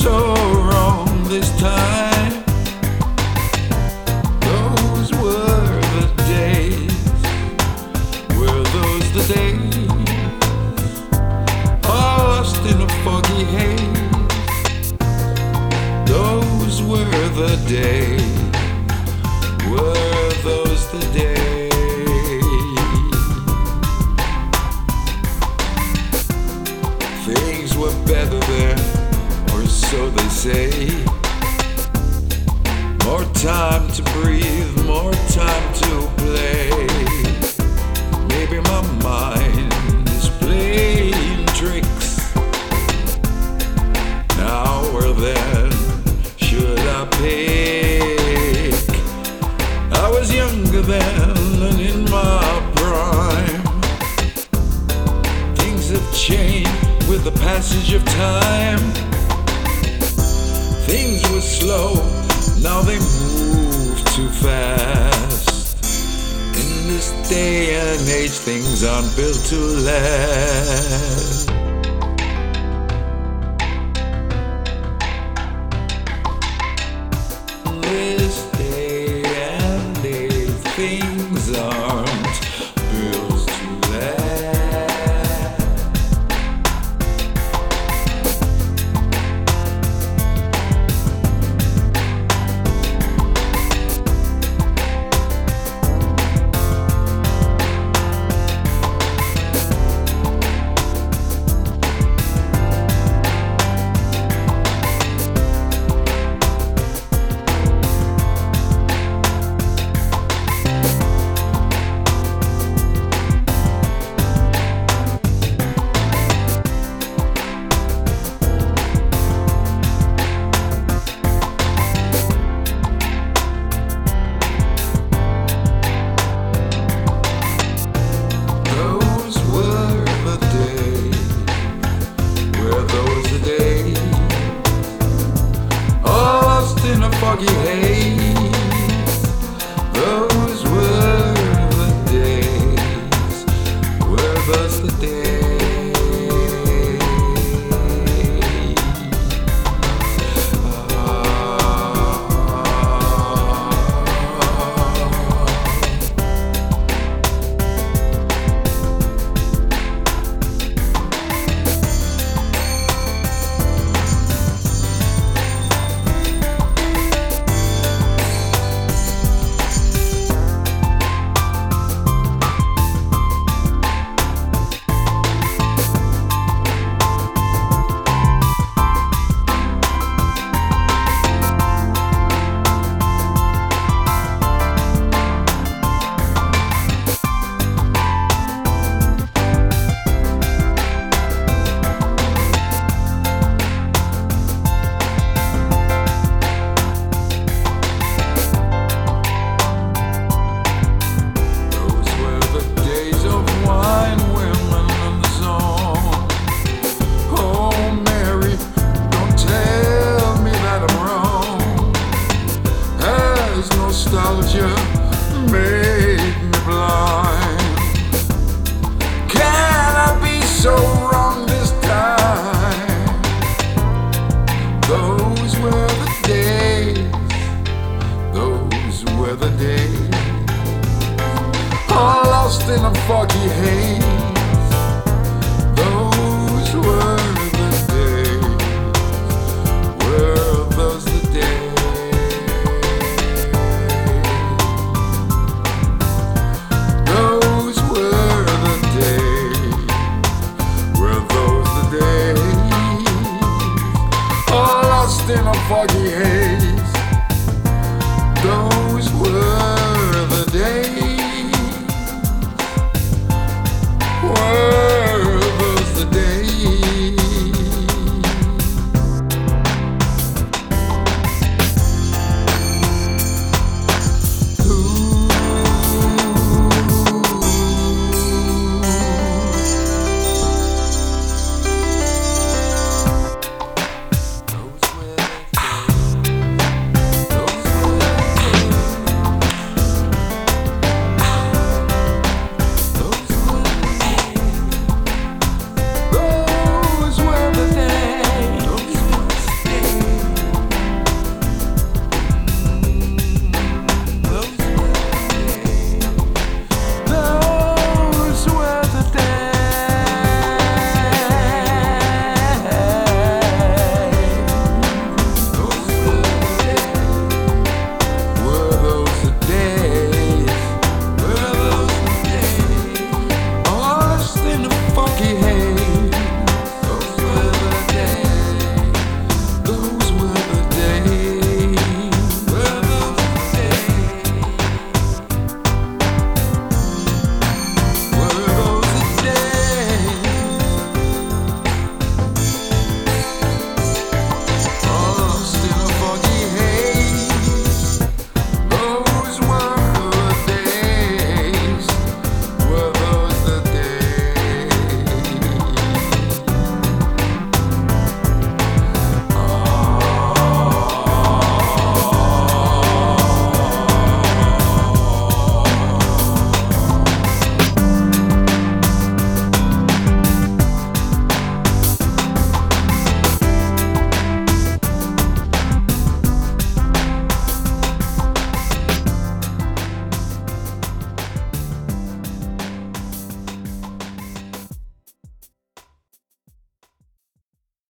so wrong this time? Those were the days. Were those the days? Lost in a foggy haze. Those were the days. They say. More time to breathe, more time to play. Maybe my mind is playing tricks. Now or then, should I pick? I was younger then and in my prime. Things have changed with the passage of time. Things were slow, now they move too fast. In this day and age, things aren't built to last. some foggy haze. Those were the days. Were those the days? Those were the days. Were those the days? All lost in a foggy.